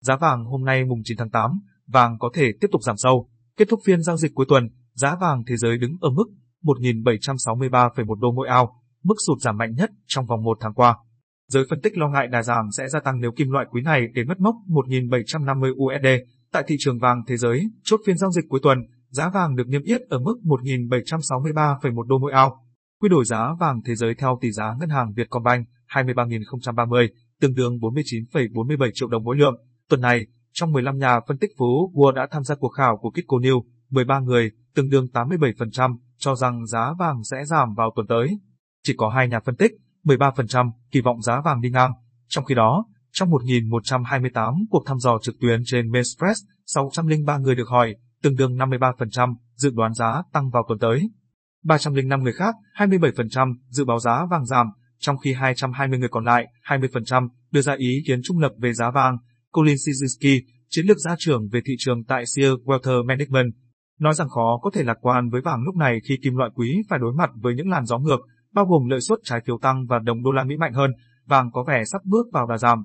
Giá vàng hôm nay mùng 9 tháng 8, vàng có thể tiếp tục giảm sâu. Kết thúc phiên giao dịch cuối tuần, giá vàng thế giới đứng ở mức 1.763,1 đô mỗi ao, mức sụt giảm mạnh nhất trong vòng một tháng qua. Giới phân tích lo ngại đà giảm sẽ gia tăng nếu kim loại quý này đến mất mốc 1.750 USD. Tại thị trường vàng thế giới, chốt phiên giao dịch cuối tuần, giá vàng được niêm yết ở mức 1.763,1 đô mỗi ao. Quy đổi giá vàng thế giới theo tỷ giá ngân hàng Vietcombank 23.030, tương đương 49,47 triệu đồng mỗi lượng. Tuần này, trong 15 nhà phân tích phố Wall đã tham gia cuộc khảo của Kitco News, 13 người, tương đương 87%, cho rằng giá vàng sẽ giảm vào tuần tới. Chỉ có hai nhà phân tích, 13%, kỳ vọng giá vàng đi ngang. Trong khi đó, trong 1.128 cuộc thăm dò trực tuyến trên Mespress, 603 người được hỏi, tương đương 53%, dự đoán giá tăng vào tuần tới. 305 người khác, 27%, dự báo giá vàng giảm, trong khi 220 người còn lại, 20%, đưa ra ý kiến trung lập về giá vàng. Colin Sizinski, chiến lược gia trưởng về thị trường tại Sear Wealth Management, nói rằng khó có thể lạc quan với vàng lúc này khi kim loại quý phải đối mặt với những làn gió ngược, bao gồm lợi suất trái phiếu tăng và đồng đô la Mỹ mạnh hơn, vàng có vẻ sắp bước vào đà giảm.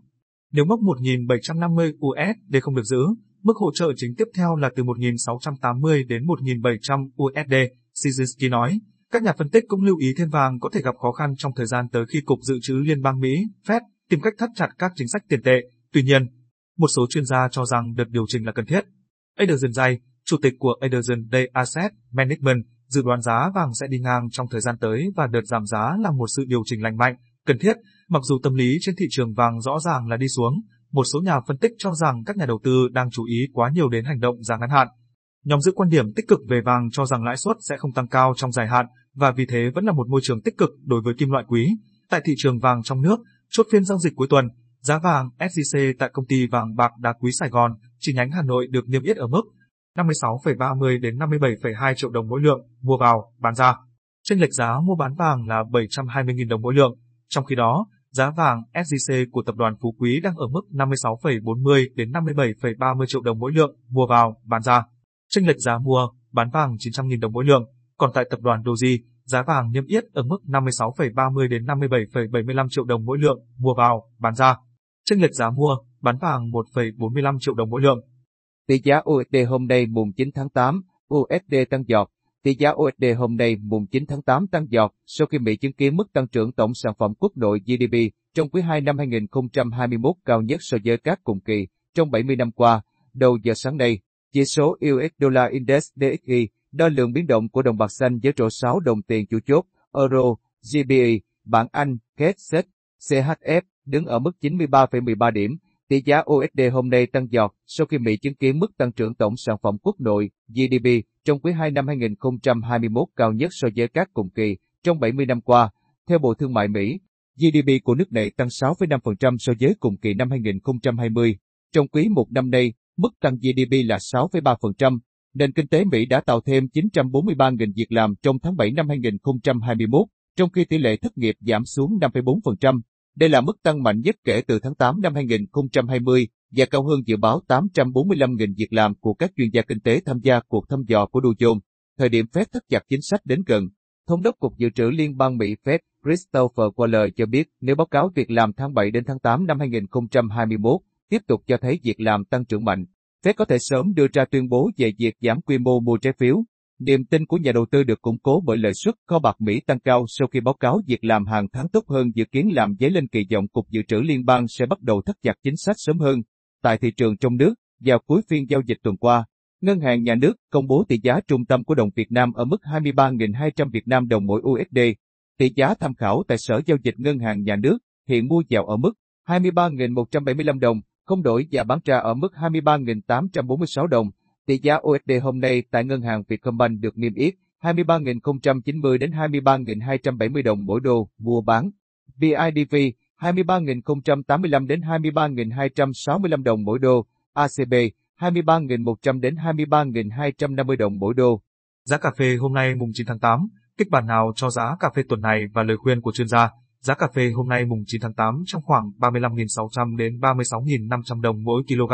Nếu mốc 1.750 USD không được giữ, mức hỗ trợ chính tiếp theo là từ 1.680 đến 1.700 USD, Sizinski nói. Các nhà phân tích cũng lưu ý thêm vàng có thể gặp khó khăn trong thời gian tới khi Cục Dự trữ Liên bang Mỹ, Fed, tìm cách thắt chặt các chính sách tiền tệ. Tuy nhiên, một số chuyên gia cho rằng đợt điều chỉnh là cần thiết. Ederson Jay, chủ tịch của Ederson Day Asset Management, dự đoán giá vàng sẽ đi ngang trong thời gian tới và đợt giảm giá là một sự điều chỉnh lành mạnh, cần thiết, mặc dù tâm lý trên thị trường vàng rõ ràng là đi xuống. Một số nhà phân tích cho rằng các nhà đầu tư đang chú ý quá nhiều đến hành động giá ngắn hạn. Nhóm giữ quan điểm tích cực về vàng cho rằng lãi suất sẽ không tăng cao trong dài hạn và vì thế vẫn là một môi trường tích cực đối với kim loại quý. Tại thị trường vàng trong nước, chốt phiên giao dịch cuối tuần, giá vàng SJC tại công ty vàng bạc đá quý Sài Gòn, chi nhánh Hà Nội được niêm yết ở mức 56,30 đến 57,2 triệu đồng mỗi lượng mua vào, bán ra. Chênh lệch giá mua bán vàng là 720.000 đồng mỗi lượng. Trong khi đó, giá vàng SJC của tập đoàn Phú Quý đang ở mức 56,40 đến 57,30 triệu đồng mỗi lượng mua vào, bán ra. Chênh lệch giá mua, bán vàng 900.000 đồng mỗi lượng. Còn tại tập đoàn Doji, giá vàng niêm yết ở mức 56,30 đến 57,75 triệu đồng mỗi lượng mua vào, bán ra. Chênh lệch giá mua, bán vàng 1,45 triệu đồng mỗi lượng. Tỷ giá USD hôm nay mùng 9 tháng 8, USD tăng giọt. Tỷ giá USD hôm nay mùng 9 tháng 8 tăng giọt sau khi Mỹ chứng kiến mức tăng trưởng tổng sản phẩm quốc nội GDP trong quý 2 năm 2021 cao nhất so với các cùng kỳ trong 70 năm qua. Đầu giờ sáng nay, chỉ số US Dollar Index DXY đo lượng biến động của đồng bạc xanh với rổ 6 đồng tiền chủ chốt, Euro, GBP, bảng Anh, KED, CHF đứng ở mức 93,13 điểm, Tỷ giá USD hôm nay tăng giọt sau khi Mỹ chứng kiến mức tăng trưởng tổng sản phẩm quốc nội GDP trong quý 2 năm 2021 cao nhất so với các cùng kỳ trong 70 năm qua. Theo Bộ Thương mại Mỹ, GDP của nước này tăng 6,5% so với cùng kỳ năm 2020. Trong quý một năm nay, mức tăng GDP là 6,3%. Nền kinh tế Mỹ đã tạo thêm 943.000 việc làm trong tháng 7 năm 2021, trong khi tỷ lệ thất nghiệp giảm xuống 5,4%. Đây là mức tăng mạnh nhất kể từ tháng 8 năm 2020 và cao hơn dự báo 845.000 việc làm của các chuyên gia kinh tế tham gia cuộc thăm dò của Dow Jones. Thời điểm Fed thắt chặt chính sách đến gần, Thống đốc Cục Dự trữ Liên bang Mỹ Fed Christopher Waller cho biết nếu báo cáo việc làm tháng 7 đến tháng 8 năm 2021 tiếp tục cho thấy việc làm tăng trưởng mạnh, Fed có thể sớm đưa ra tuyên bố về việc giảm quy mô mua trái phiếu. Niềm tin của nhà đầu tư được củng cố bởi lợi suất kho bạc Mỹ tăng cao sau khi báo cáo việc làm hàng tháng tốt hơn dự kiến làm dấy lên kỳ vọng Cục Dự trữ Liên bang sẽ bắt đầu thắt chặt chính sách sớm hơn. Tại thị trường trong nước, vào cuối phiên giao dịch tuần qua, Ngân hàng Nhà nước công bố tỷ giá trung tâm của đồng Việt Nam ở mức 23.200 Việt Nam đồng mỗi USD. Tỷ giá tham khảo tại Sở Giao dịch Ngân hàng Nhà nước hiện mua vào ở mức 23.175 đồng, không đổi và bán ra ở mức 23.846 đồng. Tỷ giá USD hôm nay tại ngân hàng Vietcombank được niêm yết 23.090 đến 23.270 đồng mỗi đô mua bán. BIDV 23.085 đến 23.265 đồng mỗi đô. ACB 23.100 đến 23.250 đồng mỗi đô. Giá cà phê hôm nay mùng 9 tháng 8, kịch bản nào cho giá cà phê tuần này và lời khuyên của chuyên gia. Giá cà phê hôm nay mùng 9 tháng 8 trong khoảng 35.600 đến 36.500 đồng mỗi kg.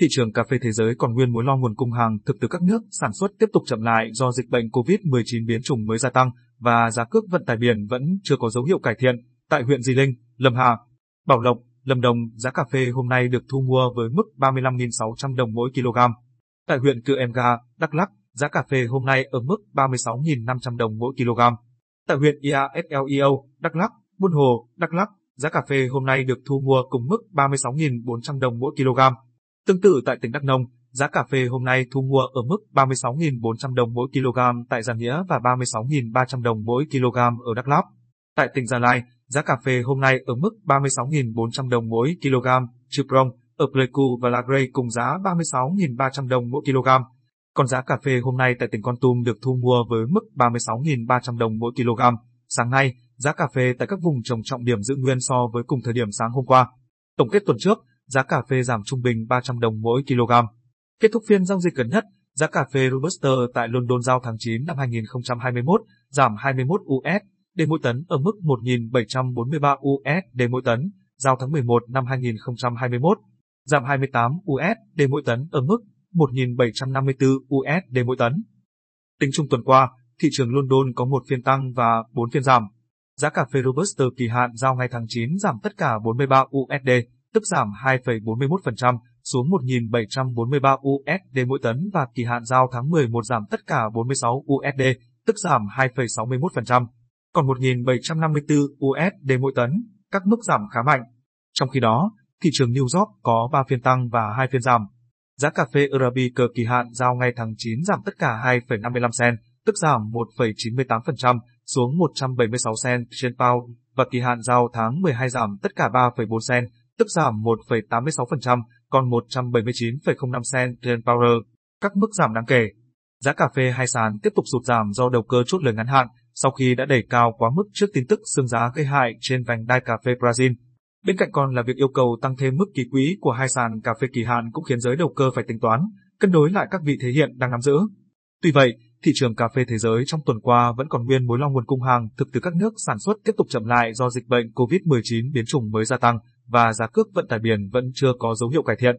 Thị trường cà phê thế giới còn nguyên mối lo nguồn cung hàng thực từ các nước sản xuất tiếp tục chậm lại do dịch bệnh COVID-19 biến chủng mới gia tăng và giá cước vận tải biển vẫn chưa có dấu hiệu cải thiện. Tại huyện Di Linh, Lâm Hà, Bảo Lộc, Lâm Đồng, giá cà phê hôm nay được thu mua với mức 35.600 đồng mỗi kg. Tại huyện Cư Em Ga, Đắk Lắk, giá cà phê hôm nay ở mức 36.500 đồng mỗi kg. Tại huyện IASLEO, Đắk Lắk, Buôn Hồ, Đắk Lắk, giá cà phê hôm nay được thu mua cùng mức 36.400 đồng mỗi kg. Tương tự tại tỉnh Đắk Nông, giá cà phê hôm nay thu mua ở mức 36.400 đồng mỗi kg tại Gia Nghĩa và 36.300 đồng mỗi kg ở Đắk Lắk. Tại tỉnh Gia Lai, giá cà phê hôm nay ở mức 36.400 đồng mỗi kg, Chư Prong, ở Pleiku và Lagrey cùng giá 36.300 đồng mỗi kg. Còn giá cà phê hôm nay tại tỉnh Con Tum được thu mua với mức 36.300 đồng mỗi kg. Sáng nay, giá cà phê tại các vùng trồng trọng điểm giữ nguyên so với cùng thời điểm sáng hôm qua. Tổng kết tuần trước, giá cà phê giảm trung bình 300 đồng mỗi kg. Kết thúc phiên giao dịch gần nhất, giá cà phê Robusta tại London giao tháng 9 năm 2021 giảm 21 USD mỗi tấn ở mức 1.743 USD mỗi tấn, giao tháng 11 năm 2021 giảm 28 USD mỗi tấn ở mức 1.754 USD mỗi tấn. Tính chung tuần qua, thị trường London có một phiên tăng và 4 phiên giảm. Giá cà phê Robusta kỳ hạn giao ngày tháng 9 giảm tất cả 43 USD, tức giảm 2,41% xuống 1.743 USD mỗi tấn và kỳ hạn giao tháng 11 giảm tất cả 46 USD, tức giảm 2,61%, còn 1.754 USD mỗi tấn, các mức giảm khá mạnh. Trong khi đó, thị trường New York có 3 phiên tăng và 2 phiên giảm. Giá cà phê Arabica kỳ hạn giao ngày tháng 9 giảm tất cả 2,55 cent, tức giảm 1,98% xuống 176 cent trên pound và kỳ hạn giao tháng 12 giảm tất cả 3,4 cent, tức giảm 1,86%, còn 179,05 cent trên pound. Các mức giảm đáng kể. Giá cà phê hai sàn tiếp tục sụt giảm do đầu cơ chốt lời ngắn hạn sau khi đã đẩy cao quá mức trước tin tức xương giá gây hại trên vành đai cà phê Brazil. Bên cạnh còn là việc yêu cầu tăng thêm mức kỳ quỹ của hai sàn cà phê kỳ hạn cũng khiến giới đầu cơ phải tính toán, cân đối lại các vị thế hiện đang nắm giữ. Tuy vậy, thị trường cà phê thế giới trong tuần qua vẫn còn nguyên mối lo nguồn cung hàng thực từ các nước sản xuất tiếp tục chậm lại do dịch bệnh COVID-19 biến chủng mới gia tăng và giá cước vận tải biển vẫn chưa có dấu hiệu cải thiện.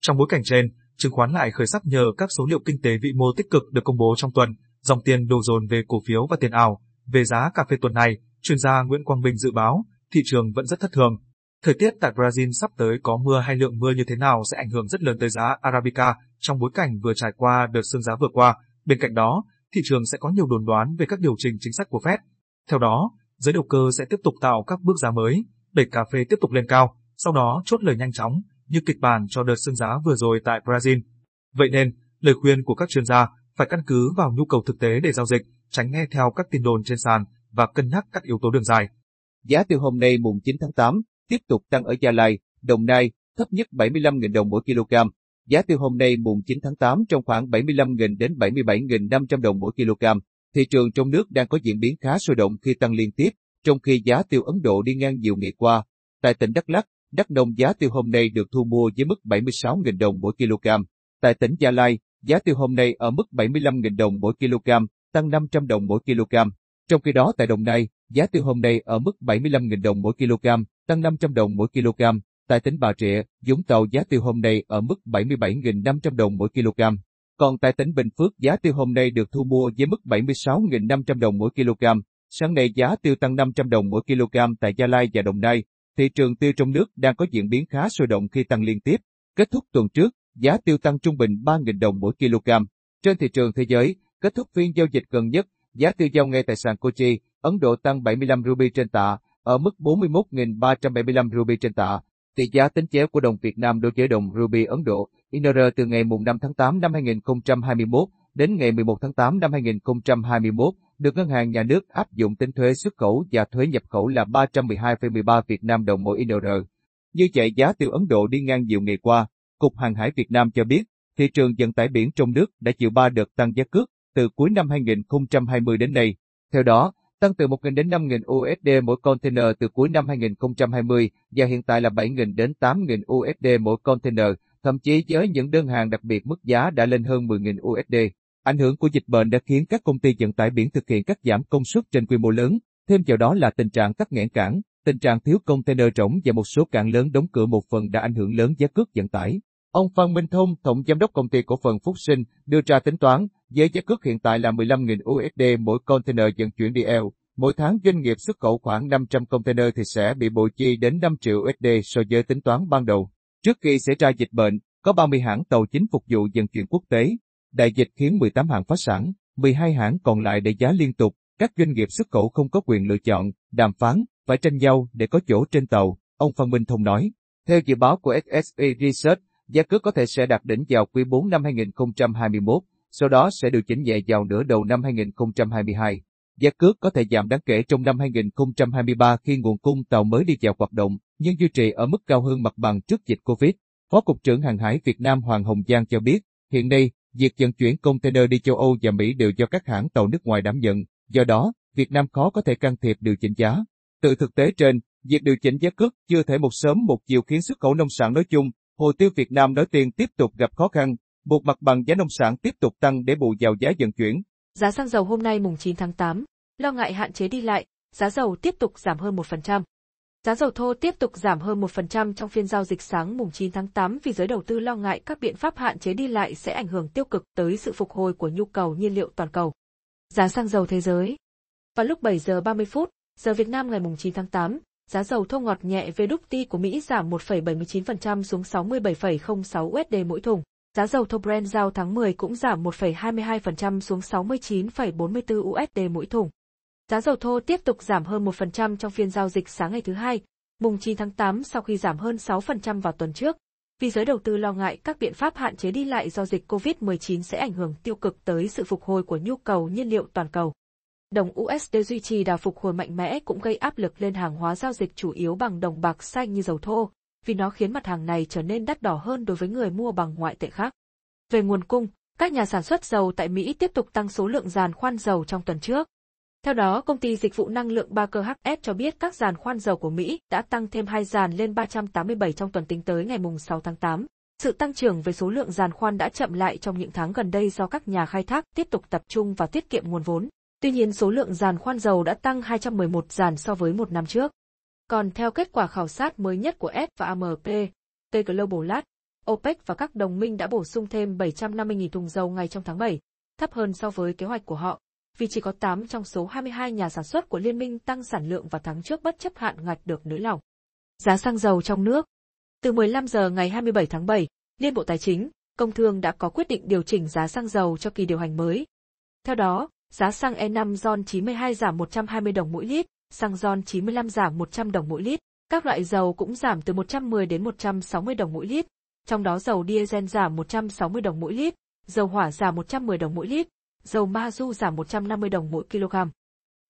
Trong bối cảnh trên, chứng khoán lại khởi sắc nhờ các số liệu kinh tế vĩ mô tích cực được công bố trong tuần, dòng tiền đổ dồn về cổ phiếu và tiền ảo. Về giá cà phê tuần này, chuyên gia Nguyễn Quang Bình dự báo, thị trường vẫn rất thất thường. Thời tiết tại Brazil sắp tới có mưa hay lượng mưa như thế nào sẽ ảnh hưởng rất lớn tới giá Arabica trong bối cảnh vừa trải qua đợt sương giá vừa qua. Bên cạnh đó, thị trường sẽ có nhiều đồn đoán về các điều chỉnh chính sách của Fed. Theo đó, giới đầu cơ sẽ tiếp tục tạo các bước giá mới, đẩy cà phê tiếp tục lên cao, sau đó chốt lời nhanh chóng, như kịch bản cho đợt sương giá vừa rồi tại Brazil. Vậy nên, lời khuyên của các chuyên gia phải căn cứ vào nhu cầu thực tế để giao dịch, tránh nghe theo các tin đồn trên sàn và cân nhắc các yếu tố đường dài. Giá tiêu hôm nay mùng 9 tháng 8 tiếp tục tăng ở Gia Lai, Đồng Nai, thấp nhất 75.000 đồng mỗi kg. Giá tiêu hôm nay mùng 9 tháng 8 trong khoảng 75.000 đến 77.500 đồng mỗi kg. Thị trường trong nước đang có diễn biến khá sôi động khi tăng liên tiếp, trong khi giá tiêu Ấn Độ đi ngang nhiều ngày qua. Tại tỉnh Đắk Lắk, Đắk Nông giá tiêu hôm nay được thu mua với mức 76.000 đồng mỗi kg. Tại tỉnh Gia Lai, giá tiêu hôm nay ở mức 75.000 đồng mỗi kg, tăng 500 đồng mỗi kg. Trong khi đó tại Đồng Nai, giá tiêu hôm nay ở mức 75.000 đồng mỗi kg, tăng 500 đồng mỗi kg. Tại tỉnh Bà Rịa, Vũng Tàu giá tiêu hôm nay ở mức 77.500 đồng mỗi kg. Còn tại tỉnh Bình Phước giá tiêu hôm nay được thu mua với mức 76.500 đồng mỗi kg. Sáng nay giá tiêu tăng 500 đồng mỗi kg tại Gia Lai và Đồng Nai. Thị trường tiêu trong nước đang có diễn biến khá sôi động khi tăng liên tiếp. Kết thúc tuần trước, giá tiêu tăng trung bình 3.000 đồng mỗi kg. Trên thị trường thế giới, kết thúc phiên giao dịch gần nhất, giá tiêu giao ngay tại sàn Kochi, Ấn Độ tăng 75 ruby trên tạ, ở mức 41.375 ruby trên tạ. Tỷ giá tính chéo của đồng Việt Nam đối với đồng ruby Ấn Độ, INR từ ngày 5 tháng 8 năm 2021 đến ngày 11 tháng 8 năm 2021 được Ngân hàng Nhà nước áp dụng tính thuế xuất khẩu và thuế nhập khẩu là 312,13 Việt Nam đồng mỗi INR. Như vậy giá tiêu Ấn Độ đi ngang nhiều ngày qua, Cục Hàng hải Việt Nam cho biết, thị trường vận tải biển trong nước đã chịu 3 đợt tăng giá cước từ cuối năm 2020 đến nay. Theo đó, tăng từ 1.000 đến 5.000 USD mỗi container từ cuối năm 2020 và hiện tại là 7.000 đến 8.000 USD mỗi container, thậm chí với những đơn hàng đặc biệt mức giá đã lên hơn 10.000 USD. Ảnh hưởng của dịch bệnh đã khiến các công ty vận tải biển thực hiện cắt giảm công suất trên quy mô lớn, thêm vào đó là tình trạng tắc nghẽn cảng, tình trạng thiếu container rỗng và một số cảng lớn đóng cửa một phần đã ảnh hưởng lớn giá cước vận tải. Ông Phan Minh Thông, tổng giám đốc công ty cổ phần Phúc Sinh, đưa ra tính toán, với giá cước hiện tại là 15.000 USD mỗi container vận chuyển đi eo. Mỗi tháng doanh nghiệp xuất khẩu khoảng 500 container thì sẽ bị bội chi đến 5 triệu USD so với tính toán ban đầu. Trước khi xảy ra dịch bệnh, có 30 hãng tàu chính phục vụ vận chuyển quốc tế. Đại dịch khiến 18 hãng phá sản, 12 hãng còn lại để giá liên tục. Các doanh nghiệp xuất khẩu không có quyền lựa chọn, đàm phán, phải tranh nhau để có chỗ trên tàu, ông Phan Minh Thông nói. Theo dự báo của SSE Research, giá cước có thể sẽ đạt đỉnh vào quý 4 năm 2021, sau đó sẽ điều chỉnh nhẹ vào nửa đầu năm 2022. Giá cước có thể giảm đáng kể trong năm 2023 khi nguồn cung tàu mới đi vào hoạt động, nhưng duy trì ở mức cao hơn mặt bằng trước dịch Covid. Phó Cục trưởng Hàng hải Việt Nam Hoàng Hồng Giang cho biết, hiện nay, việc vận chuyển container đi châu Âu và Mỹ đều do các hãng tàu nước ngoài đảm nhận, do đó, Việt Nam khó có thể can thiệp điều chỉnh giá. Từ thực tế trên, việc điều chỉnh giá cước chưa thể một sớm một chiều khiến xuất khẩu nông sản nói chung, hồ tiêu Việt Nam nói tiền tiếp tục gặp khó khăn, buộc mặt bằng giá nông sản tiếp tục tăng để bù vào giá vận chuyển. Giá xăng dầu hôm nay mùng 9 tháng 8, lo ngại hạn chế đi lại, giá dầu tiếp tục giảm hơn 1%. Giá dầu thô tiếp tục giảm hơn 1% trong phiên giao dịch sáng mùng 9 tháng 8 vì giới đầu tư lo ngại các biện pháp hạn chế đi lại sẽ ảnh hưởng tiêu cực tới sự phục hồi của nhu cầu nhiên liệu toàn cầu. Giá xăng dầu thế giới Vào lúc 7 giờ 30 phút, giờ Việt Nam ngày mùng 9 tháng 8, giá dầu thô ngọt nhẹ về đúc ti của Mỹ giảm 1,79% xuống 67,06 USD mỗi thùng. Giá dầu thô Brent giao tháng 10 cũng giảm 1,22% xuống 69,44 USD mỗi thùng. Giá dầu thô tiếp tục giảm hơn 1% trong phiên giao dịch sáng ngày thứ hai, mùng 9 tháng 8 sau khi giảm hơn 6% vào tuần trước, vì giới đầu tư lo ngại các biện pháp hạn chế đi lại do dịch COVID-19 sẽ ảnh hưởng tiêu cực tới sự phục hồi của nhu cầu nhiên liệu toàn cầu. Đồng USD duy trì đà phục hồi mạnh mẽ cũng gây áp lực lên hàng hóa giao dịch chủ yếu bằng đồng bạc xanh như dầu thô, vì nó khiến mặt hàng này trở nên đắt đỏ hơn đối với người mua bằng ngoại tệ khác. Về nguồn cung, các nhà sản xuất dầu tại Mỹ tiếp tục tăng số lượng giàn khoan dầu trong tuần trước. Theo đó, công ty dịch vụ năng lượng Baker HS cho biết các giàn khoan dầu của Mỹ đã tăng thêm 2 giàn lên 387 trong tuần tính tới ngày 6 tháng 8. Sự tăng trưởng về số lượng giàn khoan đã chậm lại trong những tháng gần đây do các nhà khai thác tiếp tục tập trung vào tiết kiệm nguồn vốn. Tuy nhiên số lượng giàn khoan dầu đã tăng 211 giàn so với một năm trước. Còn theo kết quả khảo sát mới nhất của S và AMP, T Global Lat, OPEC và các đồng minh đã bổ sung thêm 750.000 thùng dầu ngay trong tháng 7, thấp hơn so với kế hoạch của họ, vì chỉ có 8 trong số 22 nhà sản xuất của liên minh tăng sản lượng vào tháng trước bất chấp hạn ngạch được nới lỏng. Giá xăng dầu trong nước Từ 15 giờ ngày 27 tháng 7, Liên Bộ Tài chính, Công Thương đã có quyết định điều chỉnh giá xăng dầu cho kỳ điều hành mới. Theo đó, giá xăng E5 RON 92 giảm 120 đồng mỗi lít, xăng RON 95 giảm 100 đồng mỗi lít. Các loại dầu cũng giảm từ 110 đến 160 đồng mỗi lít, trong đó dầu diesel giảm 160 đồng mỗi lít, dầu hỏa giảm 110 đồng mỗi lít, dầu ma du giảm 150 đồng mỗi kg.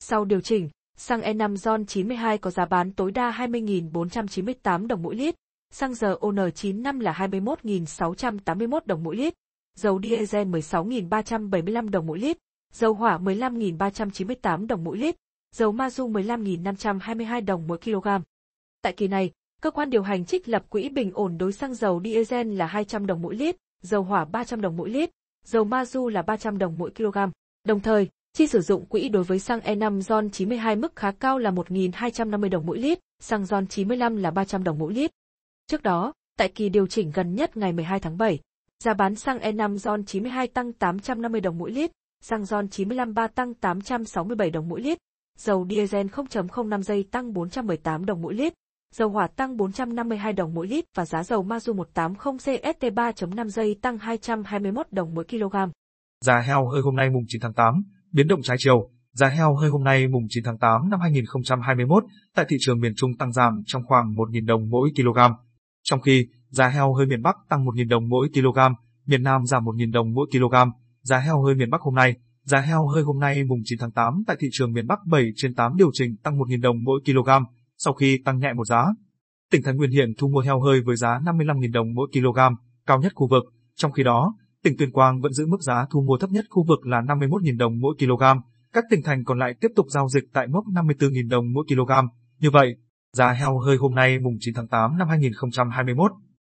Sau điều chỉnh, xăng E5 RON 92 có giá bán tối đa 20.498 đồng mỗi lít, xăng dầu ON95 là 21.681 đồng mỗi lít, dầu diesel 16.375 đồng mỗi lít, dầu hỏa 15.398 đồng mỗi lít, dầu ma du 15.522 đồng mỗi kg. Tại kỳ này, cơ quan điều hành trích lập quỹ bình ổn đối xăng dầu diesel là 200 đồng mỗi lít, dầu hỏa 300 đồng mỗi lít, dầu ma du là 300 đồng mỗi kg. Đồng thời, chi sử dụng quỹ đối với xăng E5 RON 92 mức khá cao là 1.250 đồng mỗi lít, xăng RON 95 là 300 đồng mỗi lít. Trước đó, tại kỳ điều chỉnh gần nhất ngày 12 tháng 7, giá bán xăng E5 RON 92 tăng 850 đồng mỗi lít, xăng RON 95 3 tăng 867 đồng mỗi lít, dầu diesel 0.05 giây tăng 418 đồng mỗi lít, dầu hỏa tăng 452 đồng mỗi lít và giá dầu Mazu 180 CST 3.5 giây tăng 221 đồng mỗi kg. Giá heo hơi hôm nay mùng 9 tháng 8, biến động trái chiều. Giá heo hơi hôm nay mùng 9 tháng 8 năm 2021 tại thị trường miền Trung tăng giảm trong khoảng 1.000 đồng mỗi kg. Trong khi, giá heo hơi miền Bắc tăng 1.000 đồng mỗi kg, miền Nam giảm 1.000 đồng mỗi kg. Giá heo hơi miền Bắc hôm nay, giá heo hơi hôm nay mùng 9 tháng 8 tại thị trường miền Bắc 7 trên 8 điều chỉnh tăng 1.000 đồng mỗi kg sau khi tăng nhẹ một giá. Tỉnh Thái Nguyên hiện thu mua heo hơi với giá 55.000 đồng mỗi kg, cao nhất khu vực, trong khi đó, tỉnh Tuyên Quang vẫn giữ mức giá thu mua thấp nhất khu vực là 51.000 đồng mỗi kg, các tỉnh thành còn lại tiếp tục giao dịch tại mốc 54.000 đồng mỗi kg. Như vậy, giá heo hơi hôm nay mùng 9 tháng 8 năm 2021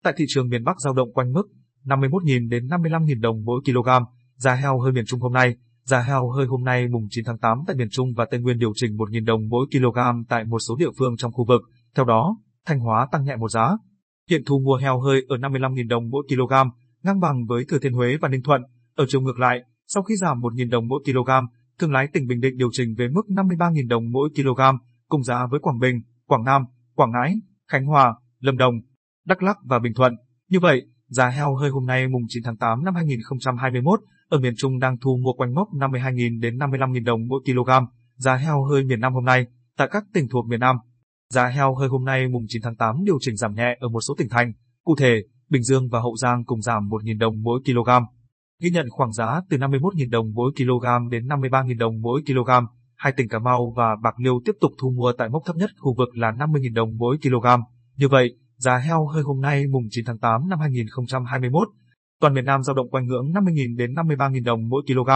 tại thị trường miền Bắc giao động quanh mức 51.000 đến 55.000 đồng mỗi kg. Giá heo hơi miền Trung hôm nay Giá heo hơi hôm nay mùng 9 tháng 8 tại miền Trung và Tây Nguyên điều chỉnh 1.000 đồng mỗi kg tại một số địa phương trong khu vực. Theo đó, Thanh Hóa tăng nhẹ một giá. Hiện thu mua heo hơi ở 55.000 đồng mỗi kg, ngang bằng với Thừa Thiên Huế và Ninh Thuận. Ở chiều ngược lại, sau khi giảm 1.000 đồng mỗi kg, thương lái tỉnh Bình Định điều chỉnh về mức 53.000 đồng mỗi kg, cùng giá với Quảng Bình, Quảng Nam, Quảng Ngãi, Khánh Hòa, Lâm Đồng, Đắk Lắk và Bình Thuận. Như vậy, giá heo hơi hôm nay mùng 9 tháng 8 năm 2021 ở miền Trung đang thu mua quanh mốc 52.000 đến 55.000 đồng mỗi kg. Giá heo hơi miền Nam hôm nay tại các tỉnh thuộc miền Nam. Giá heo hơi hôm nay mùng 9 tháng 8 điều chỉnh giảm nhẹ ở một số tỉnh thành. Cụ thể, Bình Dương và Hậu Giang cùng giảm 1.000 đồng mỗi kg. Ghi nhận khoảng giá từ 51.000 đồng mỗi kg đến 53.000 đồng mỗi kg. Hai tỉnh Cà Mau và Bạc Liêu tiếp tục thu mua tại mốc thấp nhất khu vực là 50.000 đồng mỗi kg. Như vậy, giá heo hơi hôm nay mùng 9 tháng 8 năm 2021, toàn miền Nam dao động quanh ngưỡng 50.000 đến 53.000 đồng mỗi kg.